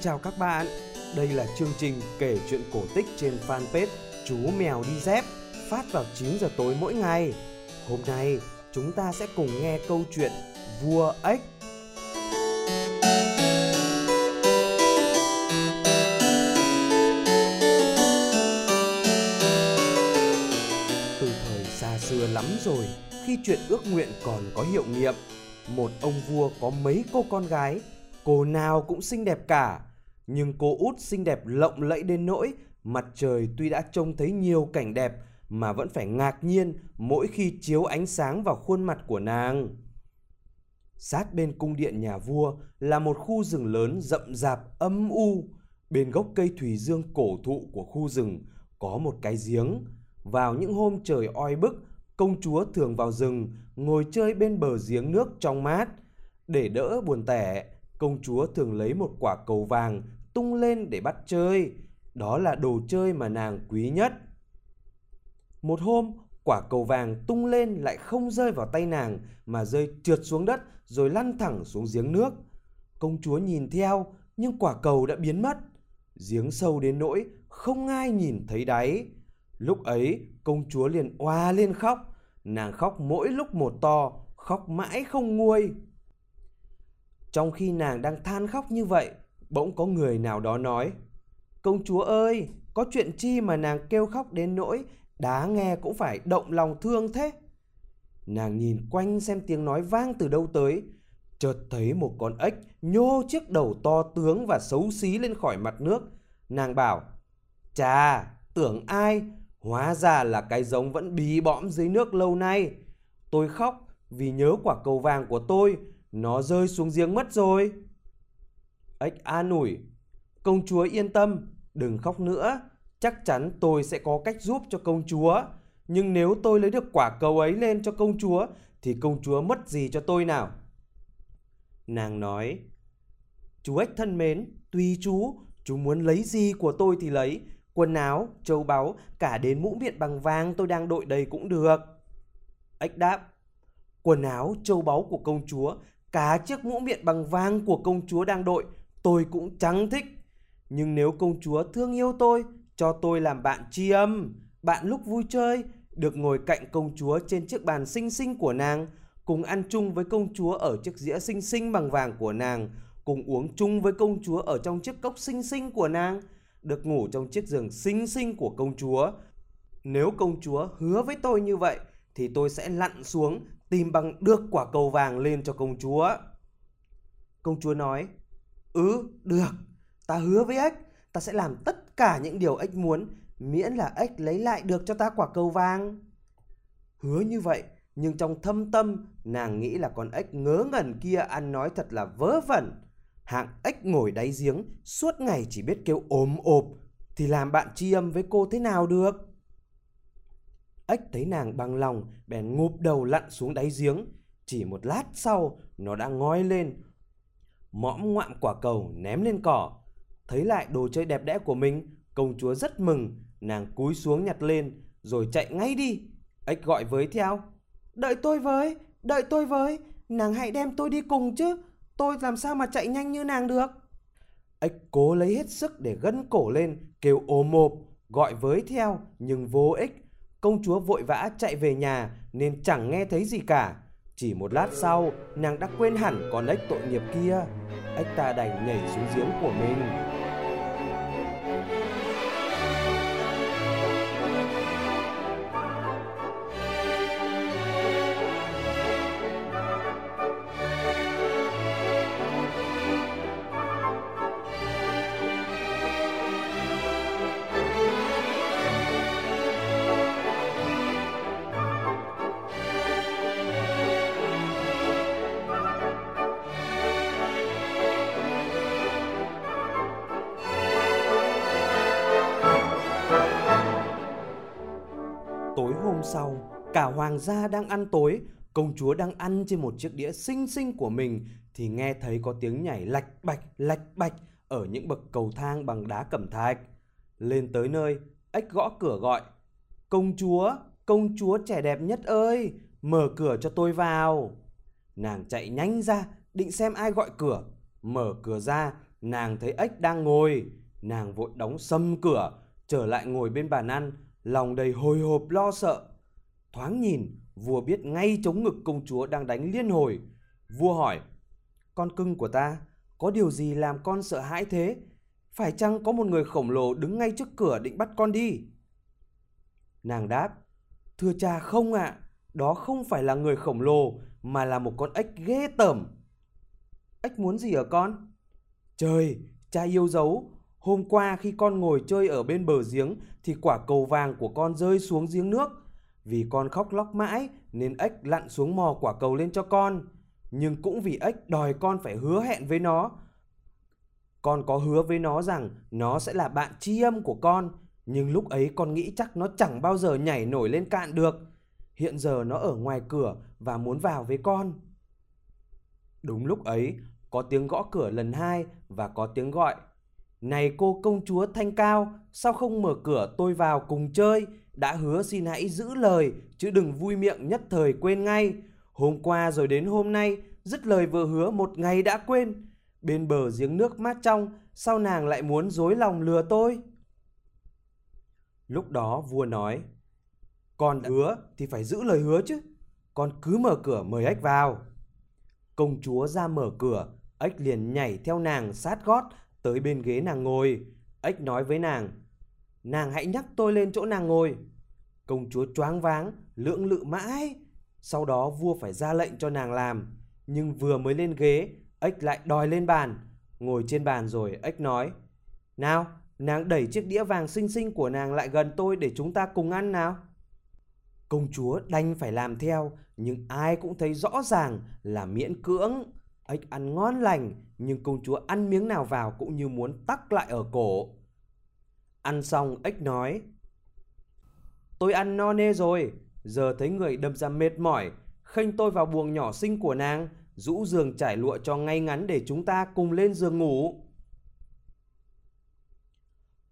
chào các bạn. Đây là chương trình kể chuyện cổ tích trên fanpage Chú Mèo Đi Dép phát vào 9 giờ tối mỗi ngày. Hôm nay chúng ta sẽ cùng nghe câu chuyện Vua ếch. Từ thời xa xưa lắm rồi, khi chuyện ước nguyện còn có hiệu nghiệm, một ông vua có mấy cô con gái, cô nào cũng xinh đẹp cả. Nhưng cô út xinh đẹp lộng lẫy đến nỗi mặt trời tuy đã trông thấy nhiều cảnh đẹp mà vẫn phải ngạc nhiên mỗi khi chiếu ánh sáng vào khuôn mặt của nàng. Sát bên cung điện nhà vua là một khu rừng lớn rậm rạp âm u. Bên gốc cây thủy dương cổ thụ của khu rừng có một cái giếng. Vào những hôm trời oi bức, công chúa thường vào rừng ngồi chơi bên bờ giếng nước trong mát. Để đỡ buồn tẻ, công chúa thường lấy một quả cầu vàng tung lên để bắt chơi. Đó là đồ chơi mà nàng quý nhất. Một hôm, quả cầu vàng tung lên lại không rơi vào tay nàng mà rơi trượt xuống đất rồi lăn thẳng xuống giếng nước. Công chúa nhìn theo nhưng quả cầu đã biến mất. Giếng sâu đến nỗi không ai nhìn thấy đáy. Lúc ấy công chúa liền oa lên khóc. Nàng khóc mỗi lúc một to, khóc mãi không nguôi. Trong khi nàng đang than khóc như vậy, bỗng có người nào đó nói Công chúa ơi, có chuyện chi mà nàng kêu khóc đến nỗi đá nghe cũng phải động lòng thương thế. Nàng nhìn quanh xem tiếng nói vang từ đâu tới, chợt thấy một con ếch nhô chiếc đầu to tướng và xấu xí lên khỏi mặt nước. Nàng bảo, chà, tưởng ai, hóa ra là cái giống vẫn bí bõm dưới nước lâu nay. Tôi khóc vì nhớ quả cầu vàng của tôi, nó rơi xuống giếng mất rồi. Ếch an ủi, công chúa yên tâm, đừng khóc nữa, chắc chắn tôi sẽ có cách giúp cho công chúa. Nhưng nếu tôi lấy được quả cầu ấy lên cho công chúa, thì công chúa mất gì cho tôi nào? Nàng nói, chú ếch thân mến, tùy chú, chú muốn lấy gì của tôi thì lấy, quần áo, châu báu, cả đến mũ miệng bằng vàng tôi đang đội đầy cũng được. Ếch đáp, quần áo, châu báu của công chúa, cả chiếc mũ miệng bằng vàng của công chúa đang đội, tôi cũng chẳng thích. Nhưng nếu công chúa thương yêu tôi, cho tôi làm bạn tri âm, bạn lúc vui chơi, được ngồi cạnh công chúa trên chiếc bàn xinh xinh của nàng, cùng ăn chung với công chúa ở chiếc dĩa xinh xinh bằng vàng của nàng, cùng uống chung với công chúa ở trong chiếc cốc xinh xinh của nàng, được ngủ trong chiếc giường xinh xinh của công chúa. Nếu công chúa hứa với tôi như vậy, thì tôi sẽ lặn xuống tìm bằng được quả cầu vàng lên cho công chúa. Công chúa nói, Ừ, được, ta hứa với ếch, ta sẽ làm tất cả những điều ếch muốn, miễn là ếch lấy lại được cho ta quả cầu vàng. Hứa như vậy, nhưng trong thâm tâm, nàng nghĩ là con ếch ngớ ngẩn kia ăn nói thật là vớ vẩn. Hạng ếch ngồi đáy giếng, suốt ngày chỉ biết kêu ồm ộp, thì làm bạn tri âm với cô thế nào được? Ếch thấy nàng bằng lòng, bèn ngụp đầu lặn xuống đáy giếng. Chỉ một lát sau, nó đã ngoi lên, mõm ngoạm quả cầu ném lên cỏ. Thấy lại đồ chơi đẹp đẽ của mình, công chúa rất mừng, nàng cúi xuống nhặt lên, rồi chạy ngay đi. Ếch gọi với theo, đợi tôi với, đợi tôi với, nàng hãy đem tôi đi cùng chứ, tôi làm sao mà chạy nhanh như nàng được. Ếch cố lấy hết sức để gân cổ lên, kêu ôm mộp, gọi với theo, nhưng vô ích. Công chúa vội vã chạy về nhà nên chẳng nghe thấy gì cả. Chỉ một lát sau, nàng đã quên hẳn con ếch tội nghiệp kia. Ếch ta đành nhảy xuống giếng của mình. Tối hôm sau, cả hoàng gia đang ăn tối, công chúa đang ăn trên một chiếc đĩa xinh xinh của mình thì nghe thấy có tiếng nhảy lạch bạch lạch bạch ở những bậc cầu thang bằng đá cẩm thạch. Lên tới nơi, ếch gõ cửa gọi. Công chúa, công chúa trẻ đẹp nhất ơi, mở cửa cho tôi vào. Nàng chạy nhanh ra, định xem ai gọi cửa. Mở cửa ra, nàng thấy ếch đang ngồi. Nàng vội đóng sầm cửa, trở lại ngồi bên bàn ăn, lòng đầy hồi hộp lo sợ. Thoáng nhìn, vua biết ngay chống ngực công chúa đang đánh liên hồi. Vua hỏi, con cưng của ta, có điều gì làm con sợ hãi thế? Phải chăng có một người khổng lồ đứng ngay trước cửa định bắt con đi? Nàng đáp, thưa cha không ạ, à, đó không phải là người khổng lồ mà là một con ếch ghê tởm. Ếch muốn gì ở con? Trời, cha yêu dấu, hôm qua khi con ngồi chơi ở bên bờ giếng thì quả cầu vàng của con rơi xuống giếng nước. Vì con khóc lóc mãi nên ếch lặn xuống mò quả cầu lên cho con. Nhưng cũng vì ếch đòi con phải hứa hẹn với nó. Con có hứa với nó rằng nó sẽ là bạn tri âm của con. Nhưng lúc ấy con nghĩ chắc nó chẳng bao giờ nhảy nổi lên cạn được. Hiện giờ nó ở ngoài cửa và muốn vào với con. Đúng lúc ấy, có tiếng gõ cửa lần hai và có tiếng gọi. Này cô công chúa Thanh Cao, sao không mở cửa tôi vào cùng chơi? Đã hứa xin hãy giữ lời, chứ đừng vui miệng nhất thời quên ngay. Hôm qua rồi đến hôm nay, dứt lời vừa hứa một ngày đã quên. Bên bờ giếng nước mát trong, sao nàng lại muốn dối lòng lừa tôi? Lúc đó vua nói, con hứa thì phải giữ lời hứa chứ. Con cứ mở cửa mời ếch vào. Công chúa ra mở cửa, ếch liền nhảy theo nàng sát gót tới bên ghế nàng ngồi. Ếch nói với nàng, nàng hãy nhắc tôi lên chỗ nàng ngồi. Công chúa choáng váng, lưỡng lự mãi. Sau đó vua phải ra lệnh cho nàng làm. Nhưng vừa mới lên ghế, ếch lại đòi lên bàn. Ngồi trên bàn rồi, ếch nói, nào, nàng đẩy chiếc đĩa vàng xinh xinh của nàng lại gần tôi để chúng ta cùng ăn nào. Công chúa đành phải làm theo, nhưng ai cũng thấy rõ ràng là miễn cưỡng. Ếch ăn ngon lành, nhưng công chúa ăn miếng nào vào cũng như muốn tắc lại ở cổ. Ăn xong, ếch nói, Tôi ăn no nê rồi, giờ thấy người đâm ra mệt mỏi, khênh tôi vào buồng nhỏ xinh của nàng, rũ giường trải lụa cho ngay ngắn để chúng ta cùng lên giường ngủ.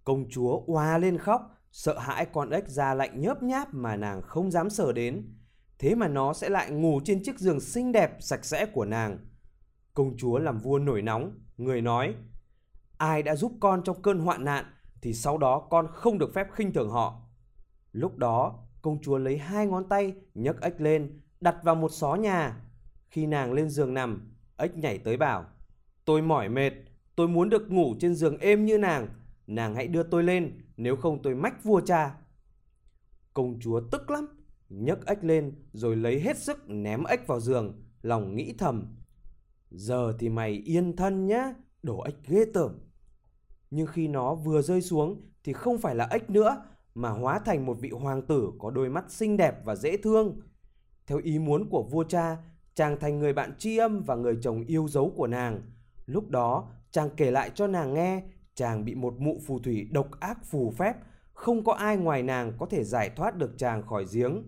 Công chúa oa lên khóc, sợ hãi con ếch da lạnh nhớp nháp mà nàng không dám sờ đến. Thế mà nó sẽ lại ngủ trên chiếc giường xinh đẹp sạch sẽ của nàng. Công chúa làm vua nổi nóng, người nói, ai đã giúp con trong cơn hoạn nạn thì sau đó con không được phép khinh thường họ. Lúc đó, công chúa lấy hai ngón tay nhấc ếch lên, đặt vào một xó nhà. Khi nàng lên giường nằm, ếch nhảy tới bảo, tôi mỏi mệt, tôi muốn được ngủ trên giường êm như nàng, nàng hãy đưa tôi lên, nếu không tôi mách vua cha. Công chúa tức lắm, nhấc ếch lên rồi lấy hết sức ném ếch vào giường, lòng nghĩ thầm. Giờ thì mày yên thân nhá, đổ ếch ghê tởm. Nhưng khi nó vừa rơi xuống thì không phải là ếch nữa mà hóa thành một vị hoàng tử có đôi mắt xinh đẹp và dễ thương. Theo ý muốn của vua cha, chàng thành người bạn tri âm và người chồng yêu dấu của nàng. Lúc đó, chàng kể lại cho nàng nghe chàng bị một mụ phù thủy độc ác phù phép, không có ai ngoài nàng có thể giải thoát được chàng khỏi giếng.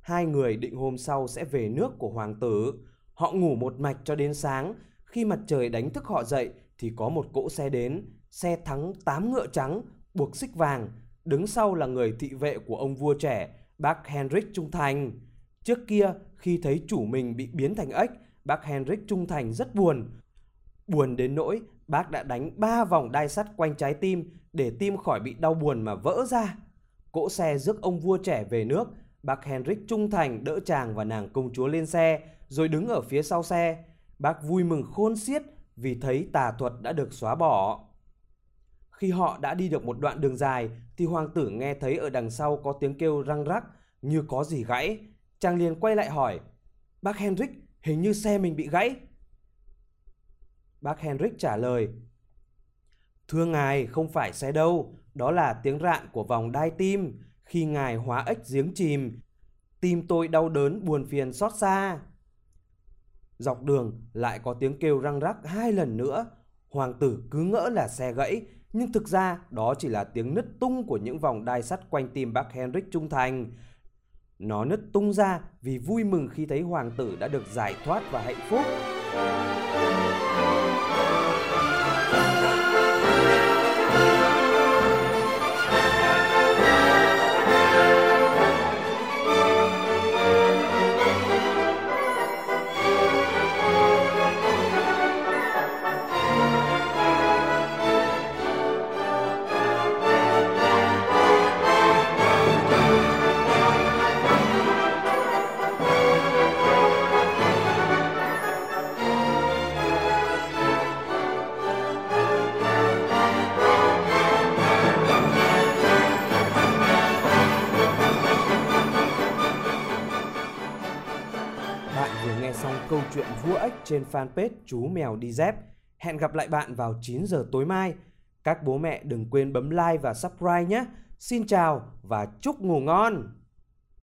Hai người định hôm sau sẽ về nước của hoàng tử. Họ ngủ một mạch cho đến sáng. Khi mặt trời đánh thức họ dậy thì có một cỗ xe đến. Xe thắng tám ngựa trắng, buộc xích vàng. Đứng sau là người thị vệ của ông vua trẻ, bác Henrik Trung Thành. Trước kia, khi thấy chủ mình bị biến thành ếch, bác Henrik Trung Thành rất buồn. Buồn đến nỗi bác đã đánh ba vòng đai sắt quanh trái tim để tim khỏi bị đau buồn mà vỡ ra. Cỗ xe rước ông vua trẻ về nước, bác Henrik trung thành đỡ chàng và nàng công chúa lên xe, rồi đứng ở phía sau xe. Bác vui mừng khôn xiết vì thấy tà thuật đã được xóa bỏ. Khi họ đã đi được một đoạn đường dài thì hoàng tử nghe thấy ở đằng sau có tiếng kêu răng rắc như có gì gãy. Chàng liền quay lại hỏi, bác Henrik, hình như xe mình bị gãy. Bác Henrik trả lời. Thưa ngài, không phải xe đâu, đó là tiếng rạn của vòng đai tim. Khi ngài hóa ếch giếng chìm, tim tôi đau đớn buồn phiền xót xa. Dọc đường lại có tiếng kêu răng rắc hai lần nữa. Hoàng tử cứ ngỡ là xe gãy, nhưng thực ra đó chỉ là tiếng nứt tung của những vòng đai sắt quanh tim bác Henrik trung thành. Nó nứt tung ra vì vui mừng khi thấy hoàng tử đã được giải thoát và hạnh phúc. Chuyện vua ếch trên fanpage chú mèo đi dép. Hẹn gặp lại bạn vào 9 giờ tối mai. Các bố mẹ đừng quên bấm like và subscribe nhé. Xin chào và chúc ngủ ngon!